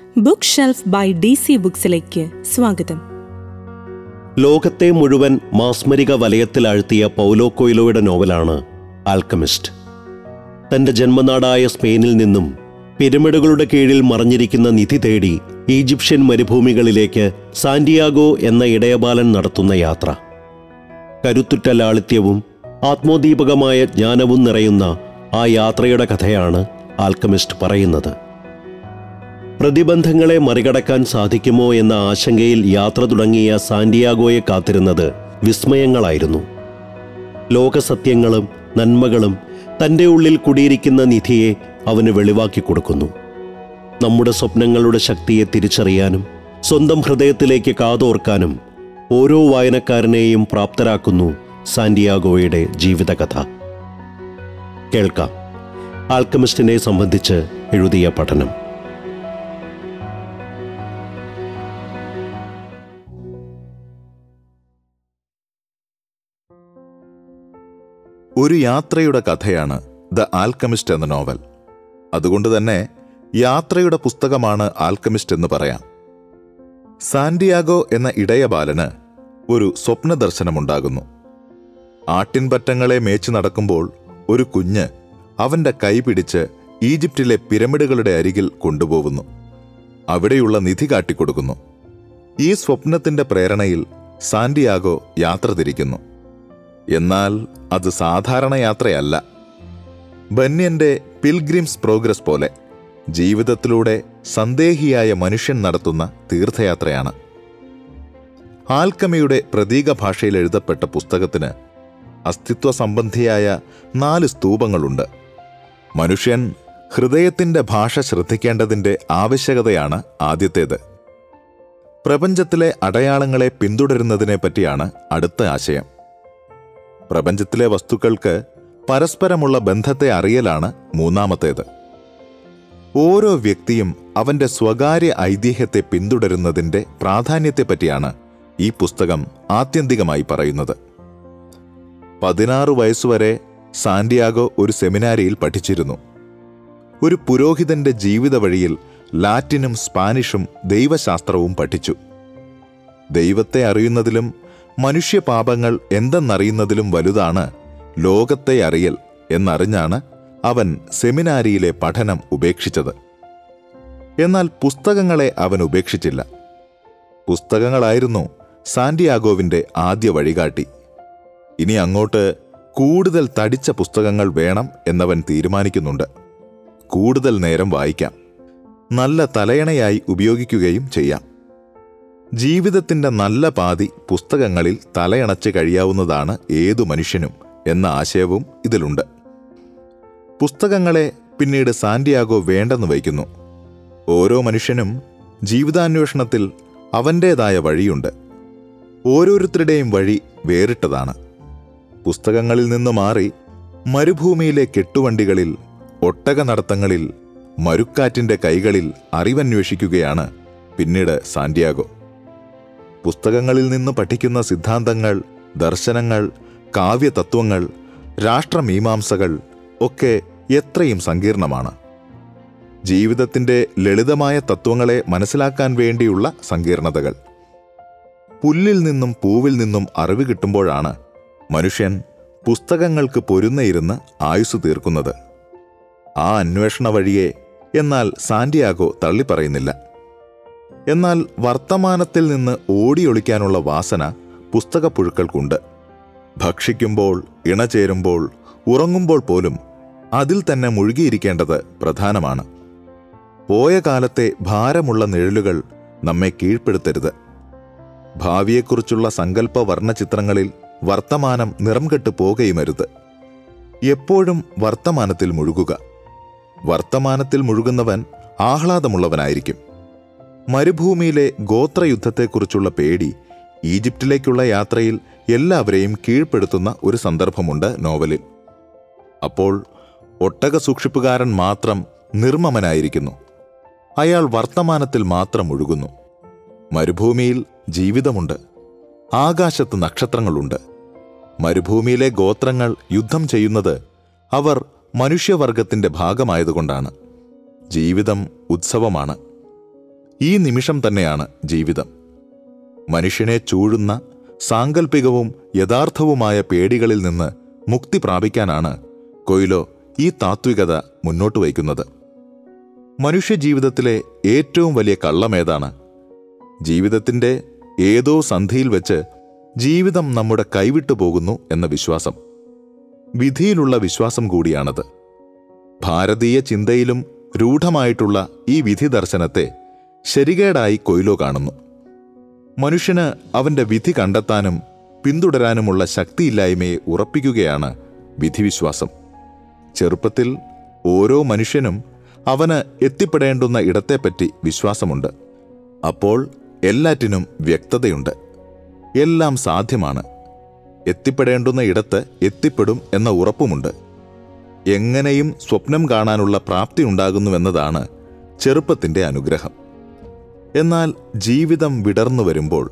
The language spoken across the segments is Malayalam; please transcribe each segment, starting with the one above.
Book shelf by D C ബുക്സിലേക്ക് സ്വാഗതം. ലോകത്തെ മുഴുവൻ മാസ്മരിക വലയത്തിൽ വലയത്തിലാഴ്ത്തിയ പൗലോ കൊയ്ലോയുടെ നോവലാണ് ആൽക്കമിസ്റ്റ് തന്റെ ജന്മനാടായ സ്പെയിനിൽ നിന്നും പിരമിഡുകളുടെ കീഴിൽ മറഞ്ഞിരിക്കുന്ന നിധി തേടി ഈജിപ്ഷ്യൻ മരുഭൂമികളിലേക്ക് സാന്റിയാഗോ എന്ന ഇടയബാലൻ നടത്തുന്ന യാത്ര. കരുത്തുറ്റ ലാളിത്യവും ആത്മോദീപകമായ ജ്ഞാനവും നിറയുന്ന ആ യാത്രയുടെ കഥയാണ് ആൽക്കമിസ്റ്റ് പറയുന്നത്. പ്രതിബന്ധങ്ങളെ മറികടക്കാൻ സാധിക്കുമോ എന്ന ആശങ്കയിൽ യാത്ര തുടങ്ങിയ സാന്റിയാഗോയെ കാത്തിരുന്നത് വിസ്മയങ്ങളായിരുന്നു. ലോകസത്യങ്ങളും നന്മകളും തന്റെ ഉള്ളിൽ കുടിയിരിക്കുന്ന നിധിയെ അവന് വെളിവാക്കി കൊടുക്കുന്നു. നമ്മുടെ സ്വപ്നങ്ങളുടെ ശക്തിയെ തിരിച്ചറിയാനും സ്വന്തം ഹൃദയത്തിലേക്ക് കാതോർക്കാനും ഓരോ വായനക്കാരനെയും പ്രാപ്തരാക്കുന്നു സാന്റിയാഗോയുടെ ജീവിതകഥ. കേൾക്കാം. ആൽക്കമിസ്റ്റിനെ സംബന്ധിച്ച് എഴുതിയ പഠനം. ഒരു യാത്രയുടെ കഥയാണ് ദ ആൽക്കമിസ്റ്റ് എന്ന നോവൽ. അതുകൊണ്ട് തന്നെ യാത്രയുടെ പുസ്തകമാണ് ആൽക്കമിസ്റ്റ് എന്ന് പറയാം. സാന്റിയാഗോ എന്ന ഇടയ ബാലന് ഒരു സ്വപ്ന ദർശനമുണ്ടാകുന്നു ആട്ടിൻപറ്റങ്ങളെ മേച്ചു നടക്കുമ്പോൾ ഒരു കുഞ്ഞ് അവന്റെ കൈ പിടിച്ച് ഈജിപ്തിലെ പിരമിഡുകളുടെ അരികിൽ കൊണ്ടുപോകുന്നു. അവിടെയുള്ള നിധി കാട്ടിക്കൊടുക്കുന്നു. ഈ സ്വപ്നത്തിന്റെ പ്രേരണയിൽ സാന്റിയാഗോ യാത്ര തിരിക്കുന്നു. എന്നാൽ അത് സാധാരണ യാത്രയല്ല. ബന്യന്റെ പിൽഗ്രിംസ് പ്രോഗ്രസ് പോലെ ജീവിതത്തിലൂടെ സന്ദേഹിയായ മനുഷ്യൻ നടത്തുന്ന തീർത്ഥയാത്രയാണ്. ആൽക്കമിയുടെ പ്രതീക ഭാഷയിൽ എഴുതപ്പെട്ട പുസ്തകത്തിന് അസ്തിത്വ സംബന്ധിയായ നാല് സ്തൂപങ്ങളുണ്ട്. മനുഷ്യൻ ഹൃദയത്തിന്റെ ഭാഷ ശ്രദ്ധിക്കേണ്ടതിന്റെ ആവശ്യകതയാണ് ആദ്യത്തേത്. പ്രപഞ്ചത്തിലെ അടയാളങ്ങളെ പിന്തുടരുന്നതിനെ പറ്റിയാണ് അടുത്ത ആശയം. പ്രപഞ്ചത്തിലെ വസ്തുക്കൾക്ക് പരസ്പരമുള്ള ബന്ധത്തെ അറിയലാണ് മൂന്നാമത്തേത്. ഓരോ വ്യക്തിയും അവന്റെ സ്വകാര്യ ഐതിഹ്യത്തെ പിന്തുടരുന്നതിന്റെ പ്രാധാന്യത്തെപ്പറ്റിയാണ് ഈ പുസ്തകം ആത്യന്തികമായി പറയുന്നത്. പതിനാറ് വയസ്സുവരെ സാന്റിയാഗോ ഒരു സെമിനാരിയിൽ പഠിച്ചിരുന്നു. ഒരു പുരോഹിതന്റെ ജീവിത വഴിയിൽ ലാറ്റിനും സ്പാനിഷും ദൈവശാസ്ത്രവും പഠിച്ചു. ദൈവത്തെ അറിയുന്നതിലും മനുഷ്യപാപങ്ങൾ എന്തെന്നറിയുന്നതിലും വലുതാണ് ലോകത്തെ അറിയൽ എന്നറിഞ്ഞാണ് അവൻ സെമിനാരിയിലെ പഠനം ഉപേക്ഷിച്ചത്. എന്നാൽ പുസ്തകങ്ങളെ അവൻ ഉപേക്ഷിച്ചില്ല. പുസ്തകങ്ങളായിരുന്നു സാന്റിയാഗോവിന്റെ ആദ്യ വഴികാട്ടി. ഇനി അങ്ങോട്ട് കൂടുതൽ തടിച്ച പുസ്തകങ്ങൾ വേണം എന്നവൻ തീരുമാനിക്കുന്നുണ്ട്. കൂടുതൽ നേരം വായിക്കാം. നല്ല തലയണയായി ഉപയോഗിക്കുകയും ചെയ്യാം. ജീവിതത്തിന്റെ നല്ല പാതി പുസ്തകങ്ങളിൽ തലയണച്ച് കഴിയാവുന്നതാണ് ഏതു മനുഷ്യനും എന്ന ആശയവും ഇതിലുണ്ട്. പുസ്തകങ്ങളെ പിന്നീട് സാന്റിയാഗോ വേണ്ടെന്ന് വയ്ക്കുന്നു. ഓരോ മനുഷ്യനും ജീവിതാന്വേഷണത്തിൽ അവന്റേതായ വഴിയുണ്ട്. ഓരോരുത്തരുടെയും വഴി വേറിട്ടതാണ്. പുസ്തകങ്ങളിൽ നിന്ന് മാറി മരുഭൂമിയിലെ കെട്ടുവണ്ടികളിൽ ഒട്ടക നടത്തങ്ങളിൽ മരുക്കാറ്റിന്റെ കൈകളിൽ അറിവന്വേഷിക്കുകയാണ് പിന്നീട് സാന്റിയാഗോ. പുസ്തകങ്ങളിൽ നിന്ന് പഠിക്കുന്ന സിദ്ധാന്തങ്ങൾ ദർശനങ്ങൾ കാവ്യതത്വങ്ങൾ രാഷ്ട്രമീമാംസകൾ ഒക്കെ എത്രയും സങ്കീർണമാണ്. ജീവിതത്തിന്റെ ലളിതമായ തത്വങ്ങളെ മനസ്സിലാക്കാൻ വേണ്ടിയുള്ള സങ്കീർണതകൾ. പുല്ലിൽ നിന്നും പൂവിൽ നിന്നും അറിവ് കിട്ടുമ്പോഴാണ് മനുഷ്യൻ പുസ്തകങ്ങൾക്ക് പൊരുന്നയിരുന്ന് ആയുസ് തീർക്കുന്നത്. ആ അന്വേഷണ വഴിയെ എന്നാൽ സാന്റിയാഗോ തള്ളിപ്പറയുന്നില്ല. എന്നാൽ വർത്തമാനത്തിൽ നിന്ന് ഓടിയൊളിക്കാനുള്ള വാസന പുസ്തകപ്പുഴുക്കൾക്കുണ്ട്. ഭക്ഷിക്കുമ്പോൾ ഇണചേരുമ്പോൾ ഉറങ്ങുമ്പോൾ പോലും അതിൽ തന്നെ മുഴുകിയിരിക്കേണ്ടത് പ്രധാനമാണ്. പോയ കാലത്തെ ഭാരമുള്ള നിഴലുകൾ നമ്മെ കീഴ്പ്പെടുത്തരുത്. ഭാവിയെക്കുറിച്ചുള്ള സങ്കല്പ വർണചിത്രങ്ങളിൽ വർത്തമാനം നിറം കെട്ടു പോകുകയുമരുത്. എപ്പോഴും വർത്തമാനത്തിൽ മുഴുകുക. വർത്തമാനത്തിൽ മുഴുകുന്നവൻ ആഹ്ലാദമുള്ളവനായിരിക്കും. മരുഭൂമിയിലെ ഗോത്രയുദ്ധത്തെക്കുറിച്ചുള്ള പേടി ഈജിപ്തിലേക്കുള്ള യാത്രയിൽ എല്ലാവരെയും കീഴ്പ്പെടുത്തുന്ന ഒരു സന്ദർഭമുണ്ട് നോവലിൽ. അപ്പോൾ ഒട്ടക സൂക്ഷിപ്പുകാരൻ മാത്രം നിർമ്മമനായിരിക്കുന്നു. അയാൾ വർത്തമാനത്തിൽ മാത്രം ഒഴുകുന്നു. മരുഭൂമിയിൽ ജീവിതമുണ്ട്. ആകാശത്ത് നക്ഷത്രങ്ങളുണ്ട്. മരുഭൂമിയിലെ ഗോത്രങ്ങൾ യുദ്ധം ചെയ്യുന്നത് അവർ മനുഷ്യവർഗത്തിന്റെ ഭാഗമായതുകൊണ്ടാണ്. ജീവിതം ഉത്സവമാണ്. ഈ നിമിഷം തന്നെയാണ് ജീവിതം. മനുഷ്യനെ ചൂഴുന്ന സാങ്കല്പികവും യഥാർത്ഥവുമായ പേടികളിൽ നിന്ന് മുക്തി പ്രാപിക്കാനാണ് കൊയിലോ ഈ താത്വികത മുന്നോട്ട് വയ്ക്കുന്നത്. മനുഷ്യജീവിതത്തിലെ ഏറ്റവും വലിയ കള്ളമേതാണ് ജീവിതത്തിന്റെ ഏതോ സന്ധിയിൽ വെച്ച് ജീവിതം നമ്മുടെ കൈവിട്ടു പോകുന്നു എന്ന വിശ്വാസം. വിധിയിലുള്ള വിശ്വാസം കൂടിയാണത്. ഭാരതീയ ചിന്തയിലും രൂഢമായിട്ടുള്ള ഈ വിധി ദർശനത്തെ ശരികേടായി കൊയിലോ കാണുന്നു. മനുഷ്യന് അവന്റെ വിധി കണ്ടെത്താനും പിന്തുടരാനുമുള്ള ശക്തിയില്ലായ്മയെ ഉറപ്പിക്കുകയാണ് വിധിവിശ്വാസം. ചെറുപ്പത്തിൽ ഓരോ മനുഷ്യനും അവന് എത്തിപ്പെടേണ്ടുന്ന ഇടത്തെപ്പറ്റി വിശ്വാസമുണ്ട്. അപ്പോൾ എല്ലാറ്റിനും വ്യക്തതയുണ്ട്. എല്ലാം സാധ്യമാണ്. എത്തിപ്പെടേണ്ടുന്ന ഇടത്ത് എത്തിപ്പെടും എന്ന ഉറപ്പുമുണ്ട്. എങ്ങനെയും സ്വപ്നം കാണാനുള്ള പ്രാപ്തി ഉണ്ടാകുന്നുവെന്നതാണ് ചെറുപ്പത്തിന്റെ അനുഗ്രഹം. എന്നാൽ ജീവിതം വിടർന്നു വരുമ്പോൾ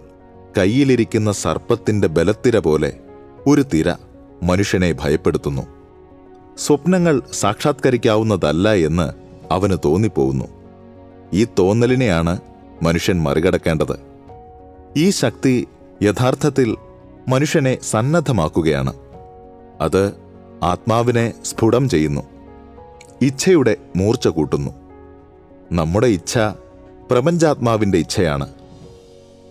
കയ്യിലിരിക്കുന്ന സർപ്പത്തിന്റെ ബലത്തിര പോലെ ഒരു തിര മനുഷ്യനെ ഭയപ്പെടുത്തുന്നു. സ്വപ്നങ്ങൾ സാക്ഷാത്കരിക്കാവുന്നതല്ല എന്ന് അവന് തോന്നിപ്പോകുന്നു. ഈ തോന്നലിനെയാണ് മനുഷ്യൻ മറികടക്കേണ്ടത്. ഈ ശക്തി യഥാർത്ഥത്തിൽ മനുഷ്യനെ സന്നദ്ധമാക്കുകയാണ്. അത് ആത്മാവിനെ സ്ഫുടം ചെയ്യുന്നു. ഇച്ഛയുടെ മൂർച്ച കൂട്ടുന്നു. നമ്മുടെ ഇച്ഛ പ്രപഞ്ചാത്മാവിന്റെ ഇച്ഛയാണ്.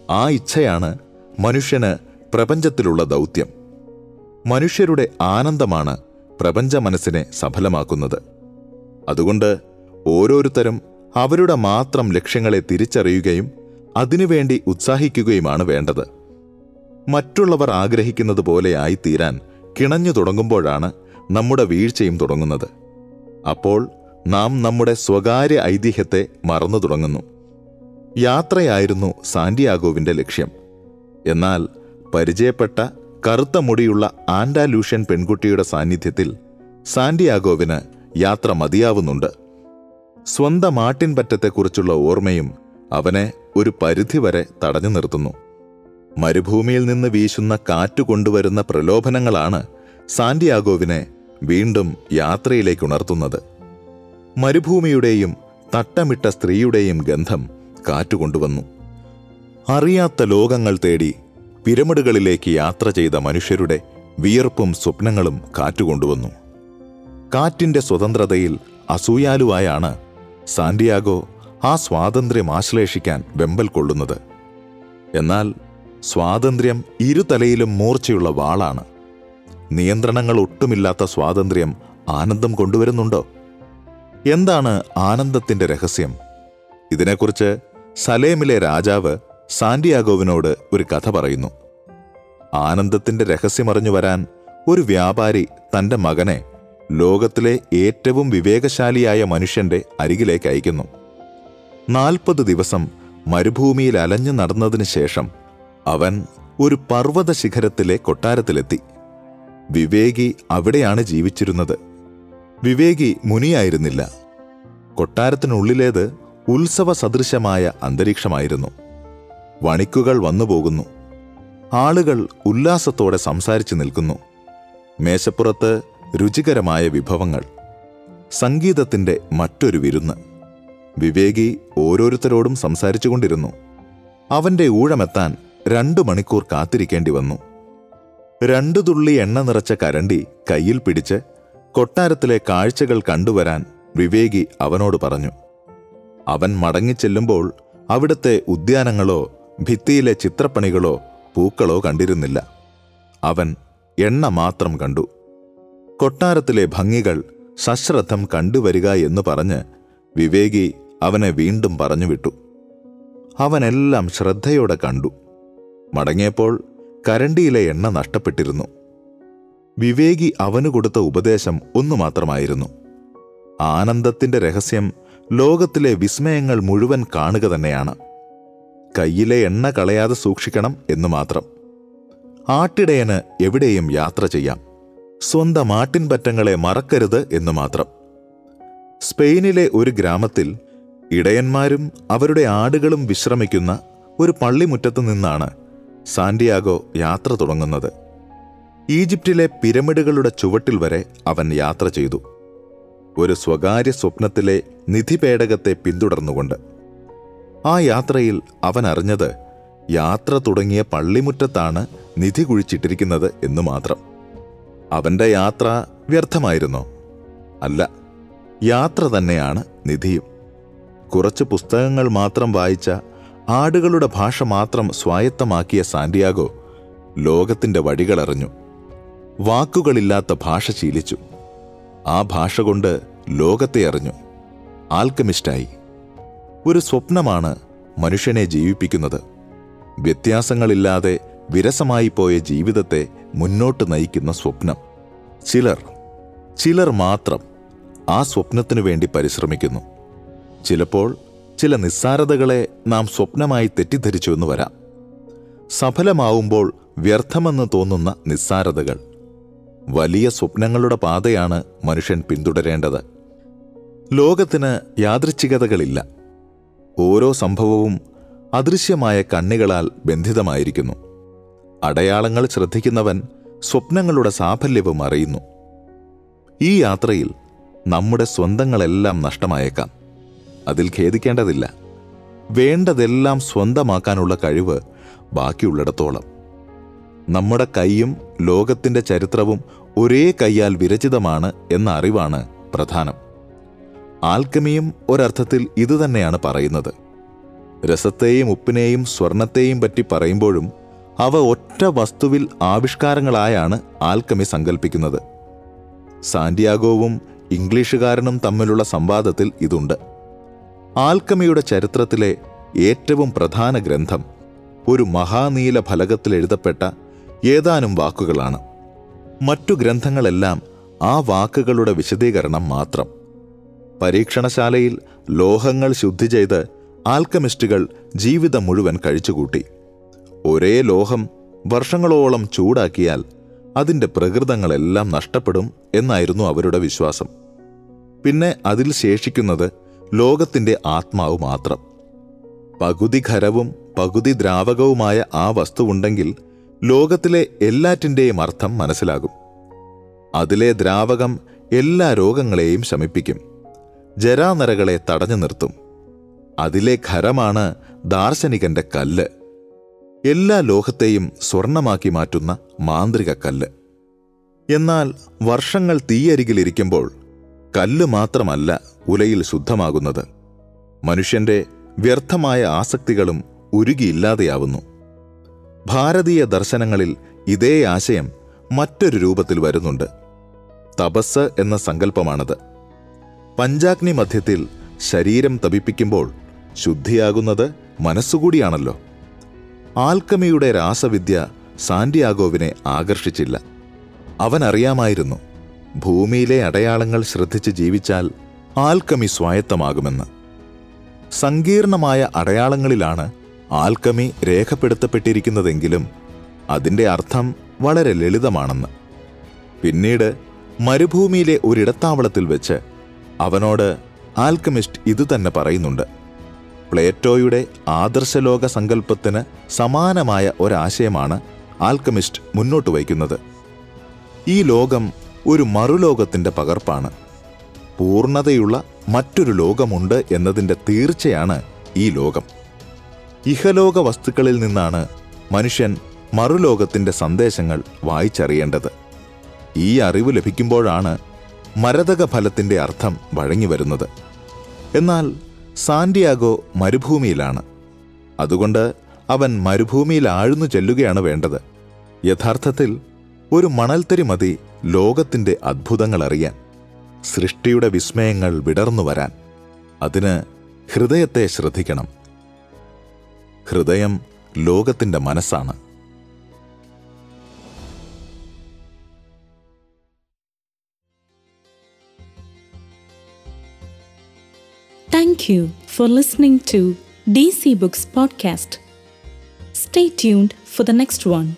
ആ ഇച്ഛയാണ് മനുഷ്യന് പ്രപഞ്ചത്തിലുള്ള ദൗത്യം. മനുഷ്യരുടെ ആനന്ദമാണ് പ്രപഞ്ച മനസ്സിനെ സഫലമാക്കുന്നത്. അതുകൊണ്ട് ഓരോരുത്തരും അവരുടെ മാത്രം ലക്ഷ്യങ്ങളെ തിരിച്ചറിയുകയും അതിനുവേണ്ടി ഉത്സാഹിക്കുകയുമാണ് വേണ്ടത്. മറ്റുള്ളവർ ആഗ്രഹിക്കുന്നത് പോലെ ആയിത്തീരാൻ കിണഞ്ഞു തുടങ്ങുമ്പോഴാണ് നമ്മുടെ വീഴ്ചയും തുടങ്ങുന്നത്. അപ്പോൾ നാം നമ്മുടെ സ്വകാര്യ ഐതിഹ്യത്തെ മറന്നു തുടങ്ങുന്നു. യാത്രയായിരുന്നു സാന്റിയാഗോവിന്റെ ലക്ഷ്യം. എന്നാൽ പരിചയപ്പെട്ട കറുത്ത മുടിയുള്ള ആൻഡാലൂഷ്യൻ പെൺകുട്ടിയുടെ സാന്നിധ്യത്തിൽ സാന്റിയാഗോവിന് യാത്ര മതിയാവുന്നുണ്ട്. സ്വന്തം ആട്ടിൻപറ്റത്തെക്കുറിച്ചുള്ള ഓർമ്മയും അവനെ ഒരു പരിധിവരെ തടഞ്ഞു നിർത്തുന്നു. മരുഭൂമിയിൽ നിന്ന് വീശുന്ന കാറ്റ് കൊണ്ടുവരുന്ന പ്രലോഭനങ്ങളാണ് സാന്റിയാഗോവിനെ വീണ്ടും യാത്രയിലേക്ക് ഉണർത്തുന്നത് മരുഭൂമിയുടെയും തട്ടമിട്ട സ്ത്രീയുടെയും ഗന്ധം കാറ്റുകൊണ്ടുവന്നു അറിയാത്ത ലോകങ്ങൾ തേടി പിരമിഡുകളിലേക്ക് യാത്ര ചെയ്ത മനുഷ്യരുടെ വിയർപ്പും സ്വപ്നങ്ങളും കാറ്റുകൊണ്ടുവന്നു കാറ്റിന്റെ സ്വതന്ത്രതയിൽ അസൂയാലുവായാണ് സാന്റിയാഗോ ആ സ്വാതന്ത്ര്യം ആശ്ലേഷിക്കാൻ വെമ്പൽ കൊള്ളുന്നത്. എന്നാൽ സ്വാതന്ത്ര്യം ഇരുതലയിലും മൂർച്ചയുള്ള വാളാണ്. നിയന്ത്രണങ്ങൾ ഒട്ടുമില്ലാത്ത സ്വാതന്ത്ര്യം ആനന്ദം കൊണ്ടുവരുന്നുണ്ടോ? എന്താണ് ആനന്ദത്തിന്റെ രഹസ്യം? ഇതിനെക്കുറിച്ച് സലേമിലെ രാജാവ് സാന്റിയാഗോവിനോട് ഒരു കഥ പറയുന്നു. ആനന്ദത്തിന്റെ രഹസ്യമറിഞ്ഞു വരാൻ ഒരു വ്യാപാരി തന്റെ മകനെ ലോകത്തിലെ ഏറ്റവും വിവേകശാലിയായ മനുഷ്യന്റെ അരികിലേക്ക് അയക്കുന്നു. നാൽപ്പത് ദിവസം മരുഭൂമിയിൽ അലഞ്ഞു നടന്നതിന് ശേഷം അവൻ ഒരു പർവത ശിഖരത്തിലെ കൊട്ടാരത്തിലെത്തി. വിവേകി അവിടെയാണ് ജീവിച്ചിരുന്നത്. വിവേകി മുനിയായിരുന്നില്ല. കൊട്ടാരത്തിനുള്ളിലേത് ഉത്സവ സദൃശമായ അന്തരീക്ഷമായിരുന്നു. വണിക്കുകൾ വന്നുപോകുന്നു. ആളുകൾ ഉല്ലാസത്തോടെ സംസാരിച്ചു നിൽക്കുന്നു. മേശപ്പുറത്ത് രുചികരമായ വിഭവങ്ങൾ. സംഗീതത്തിന്റെ മറ്റൊരു വിരുന്ന്. വിവേകി ഓരോരുത്തരോടും സംസാരിച്ചുകൊണ്ടിരുന്നു. അവന്റെ ഊഴമെത്താൻ രണ്ടു മണിക്കൂർ കാത്തിരിക്കേണ്ടി വന്നു. രണ്ടു തുള്ളി എണ്ണ നിറച്ച കരണ്ടി കയ്യിൽ പിടിച്ച് കൊട്ടാരത്തിലെ കാഴ്ചകൾ കണ്ടുവരാൻ വിവേകി അവനോട് പറഞ്ഞു. അവൻ മടങ്ങിച്ചെല്ലുമ്പോൾ അവിടുത്തെ ഉദ്യാനങ്ങളോ ഭിത്തിയിലെ ചിത്രപ്പണികളോ പൂക്കളോ കണ്ടിരുന്നില്ല. അവൻ എണ്ണ മാത്രം കണ്ടു. കൊട്ടാരത്തിലെ ഭംഗികൾ സശ്രദ്ധം കണ്ടുവരിക എന്ന് പറഞ്ഞ് വിവേകി അവനെ വീണ്ടും പറഞ്ഞുവിട്ടു. അവനെല്ലാം ശ്രദ്ധയോടെ കണ്ടു. മടങ്ങിയപ്പോൾ കരണ്ടിയിലെ എണ്ണ നഷ്ടപ്പെട്ടിരുന്നു. വിവേകി അവനു കൊടുത്ത ഉപദേശം ഒന്നു മാത്രമായിരുന്നു ആനന്ദത്തിന്റെ രഹസ്യം ലോകത്തിലെ വിസ്മയങ്ങൾ മുഴുവൻ കാണുക തന്നെയാണ്. കയ്യിലെ എണ്ണ കളയാതെ സൂക്ഷിക്കണം എന്നു മാത്രം. ആട്ടിടയന് എവിടെയും യാത്ര ചെയ്യാം. സ്വന്തം ആട്ടിൻപറ്റങ്ങളെ മറക്കരുത് എന്ന് മാത്രം. സ്പെയിനിലെ ഒരു ഗ്രാമത്തിൽ ഇടയന്മാരും അവരുടെ ആടുകളും വിശ്രമിക്കുന്ന ഒരു പള്ളിമുറ്റത്തു നിന്നാണ് സാന്റിയാഗോ യാത്ര തുടങ്ങുന്നത്. ഈജിപ്റ്റിലെ പിരമിഡുകളുടെ ചുവട്ടിൽ വരെ അവൻ യാത്ര ചെയ്തു. ഒരു സ്വകാര്യ സ്വപ്നത്തിലെ നിധിപേടകത്തെ പിന്തുടർന്നുകൊണ്ട്. ആ യാത്രയിൽ അവൻ അറിഞ്ഞത് യാത്ര തുടങ്ങിയ പള്ളിമുറ്റത്താണ് നിധി കുഴിച്ചിട്ടിരിക്കുന്നത് എന്ന് മാത്രം. അവന്റെ യാത്ര വ്യർത്ഥമായിരുന്നോ? അല്ല യാത്ര തന്നെയാണ് നിധിയും. കുറച്ച് പുസ്തകങ്ങൾ മാത്രം വായിച്ച ആടുകളുടെ ഭാഷ മാത്രം സ്വായത്തമാക്കിയ സാന്റിയാഗോ ലോകത്തിന്റെ വഴികളറിഞ്ഞു. വാക്കുകളില്ലാത്ത ഭാഷ ശീലിച്ചു. ആ ഭാഷ കൊണ്ട് ലോകത്തെ അറിഞ്ഞു. ആൽക്കമിസ്റ്റായി. ഒരു സ്വപ്നമാണ് മനുഷ്യനെ ജീവിപ്പിക്കുന്നത്. വ്യത്യാസങ്ങളില്ലാതെ വിരസമായി പോയ ജീവിതത്തെ മുന്നോട്ട് നയിക്കുന്ന സ്വപ്നം. ചിലർ ചിലർ മാത്രം ആ സ്വപ്നത്തിനു വേണ്ടി പരിശ്രമിക്കുന്നു. ചിലപ്പോൾ ചില നിസ്സാരതകളെ നാം സ്വപ്നമായി തെറ്റിദ്ധരിച്ചുവെന്ന് വരാം. സഫലമാവുമ്പോൾ വ്യർത്ഥമെന്ന് തോന്നുന്ന നിസ്സാരതകൾ. വലിയ സ്വപ്നങ്ങളുടെ പാതയാണ് മനുഷ്യൻ പിന്തുടരേണ്ടത്. ലോകത്തിന് യാദൃച്ഛികതകളില്ല. ഓരോ സംഭവവും അദൃശ്യമായ കണ്ണികളാൽ ബന്ധിതമായിരിക്കുന്നു. അടയാളങ്ങൾ ശ്രദ്ധിക്കുന്നവൻ സ്വപ്നങ്ങളുടെ സാഫല്യവും അറിയുന്നു. ഈ യാത്രയിൽ നമ്മുടെ സ്വന്തങ്ങളെല്ലാം നഷ്ടമായേക്കാം. അതിൽ ഖേദിക്കേണ്ടതില്ല. വേണ്ടതെല്ലാം സ്വന്തമാക്കാനുള്ള കഴിവ് ബാക്കിയുള്ളിടത്തോളം. നമ്മുടെ കൈയും ലോകത്തിന്റെ ചരിത്രവും ഒരേ കൈയാൽ വിരചിതമാണ് എന്ന അറിവാണ് പ്രധാനം. ആൽക്കമിയും ഒരർത്ഥത്തിൽ ഇതുതന്നെയാണ് പറയുന്നത്. രസത്തെയും ഉപ്പിനെയും സ്വർണത്തെയും പറ്റി പറയുമ്പോഴും അവ ഒറ്റ വസ്തുവിൽ ആവിഷ്കാരങ്ങളായാണ് ആൽക്കമി സങ്കല്പിക്കുന്നത് സാന്റിയാഗോവും ഇംഗ്ലീഷുകാരനും തമ്മിലുള്ള സംവാദത്തിൽ ഇതുണ്ട്. ആൽക്കമിയുടെ ചരിത്രത്തിലെ ഏറ്റവും പ്രധാന ഗ്രന്ഥം ഒരു മഹാനീല ഫലകത്തിൽ എഴുതപ്പെട്ട ഏതാനും വാക്കുകളാണ്. മറ്റു ഗ്രന്ഥങ്ങളെല്ലാം ആ വാക്കുകളുടെ വിശദീകരണം മാത്രം. പരീക്ഷണശാലയിൽ ലോഹങ്ങൾ ശുദ്ധി ചെയ്ത് ആൽക്കമിസ്റ്റുകൾ ജീവിതം മുഴുവൻ കഴിച്ചുകൂട്ടി. ഒരേ ലോഹം വർഷങ്ങളോളം ചൂടാക്കിയാൽ അതിന്റെ പ്രകൃതങ്ങളെല്ലാം നഷ്ടപ്പെടും എന്നായിരുന്നു അവരുടെ വിശ്വാസം. പിന്നെ അതിൽ ശേഷിക്കുന്നത് ലോകത്തിന്റെ ആത്മാവ് മാത്രം. പകുതി ഖരവും പകുതി ദ്രാവകവുമായ ആ വസ്തുവുണ്ടെങ്കിൽ ലോകത്തിലെ എല്ലാറ്റിന്റെയും അർത്ഥം മനസ്സിലാകും. അതിലെ ദ്രാവകം എല്ലാ രോഗങ്ങളെയും ശമിപ്പിക്കും. ജരാനരകളെ തടഞ്ഞു നിർത്തും. അതിലെ ഖരമാണ് ദാർശനികന്റെ കല്ല്. എല്ലാ ലോഹത്തെയും സ്വർണമാക്കി മാറ്റുന്ന മാന്ത്രിക കല്ല്. എന്നാൽ വർഷങ്ങൾ തീയരികിലിരിക്കുമ്പോൾ കല്ല് മാത്രമല്ല ഉലയിൽ ശുദ്ധമാകുന്നത്. മനുഷ്യന്റെ വ്യർത്ഥമായ ആസക്തികളും ഉരുകിയില്ലാതെയാവുന്നു. ഭാരതീയ ദർശനങ്ങളിൽ ഇതേ ആശയം മറ്റൊരു രൂപത്തിൽ വരുന്നുണ്ട്. തപസ് എന്ന സങ്കല്പമാണത്. പഞ്ചാഗ്നി മധ്യത്തിൽ ശരീരം തപിപ്പിക്കുമ്പോൾ ശുദ്ധിയാകുന്നത് മനസ്സുകൂടിയാണല്ലോ. ആൽക്കമിയുടെ രാസവിദ്യ സാന്റിയാഗോവിനെ ആകർഷിച്ചില്ല. അവൻ അറിയാമായിരുന്നു ഭൂമിയിലെ അടയാളങ്ങൾ ശ്രദ്ധിച്ച് ജീവിച്ചാൽ ആൽക്കമി സ്വായത്തമാകുമെന്ന്. സങ്കീർണമായ അടയാളങ്ങളിലാണ് ആൽക്കമി രേഖപ്പെടുത്തപ്പെട്ടിരിക്കുന്നതെങ്കിലും അതിന്റെ അർത്ഥം വളരെ ലളിതമാണെന്ന്. പിന്നീട് മരുഭൂമിയിലെ ഒരിടത്താവളത്തിൽ വെച്ച് അവനോട് ആൽക്കമിസ്റ്റ് ഇതുതന്നെ പറയുന്നുണ്ട്. പ്ലേറ്റോയുടെ ആദർശലോക സങ്കല്പത്തിന് സമാനമായ ഒരാശയമാണ് ആൽക്കമിസ്റ്റ് മുന്നോട്ട് വയ്ക്കുന്നത്. ഈ ലോകം ഒരു മറുലോകത്തിന്റെ പകർപ്പാണ്. പൂർണതയുള്ള മറ്റൊരു ലോകമുണ്ട് എന്നതിന്റെ തീർച്ചയാണ് ഈ ലോകം. ഇഹലോക വസ്തുക്കളിൽ നിന്നാണ് മനുഷ്യൻ മറുലോകത്തിന്റെ സന്ദേശങ്ങൾ വായിച്ചറിയേണ്ടത്. ഈ അറിവ് ലഭിക്കുമ്പോഴാണ് മരതക ഫലത്തിന്റെ അർത്ഥം വഴങ്ങി വരുന്നത്. എന്നാൽ സാന്റിയാഗോ മരുഭൂമിയിലാണ്. അതുകൊണ്ട് അവൻ മരുഭൂമിയിൽ ആഴ്ന്നു ചെല്ലുകയാണ് വേണ്ടത്. യഥാർത്ഥത്തിൽ ഒരു മണൽത്തരി മതി ലോകത്തിന്റെ അത്ഭുതങ്ങൾ അറിയാൻ സൃഷ്ടിയുടെ വിസ്മയങ്ങൾ വിടർന്നു വരാൻ. അതിന് ഹൃദയത്തെ ശ്രദ്ധിക്കണം. ഹൃദയം ലോകത്തിന്റെ മനസ്സാണ് Thank you for listening to DC Books Podcast. Stay tuned for the next one.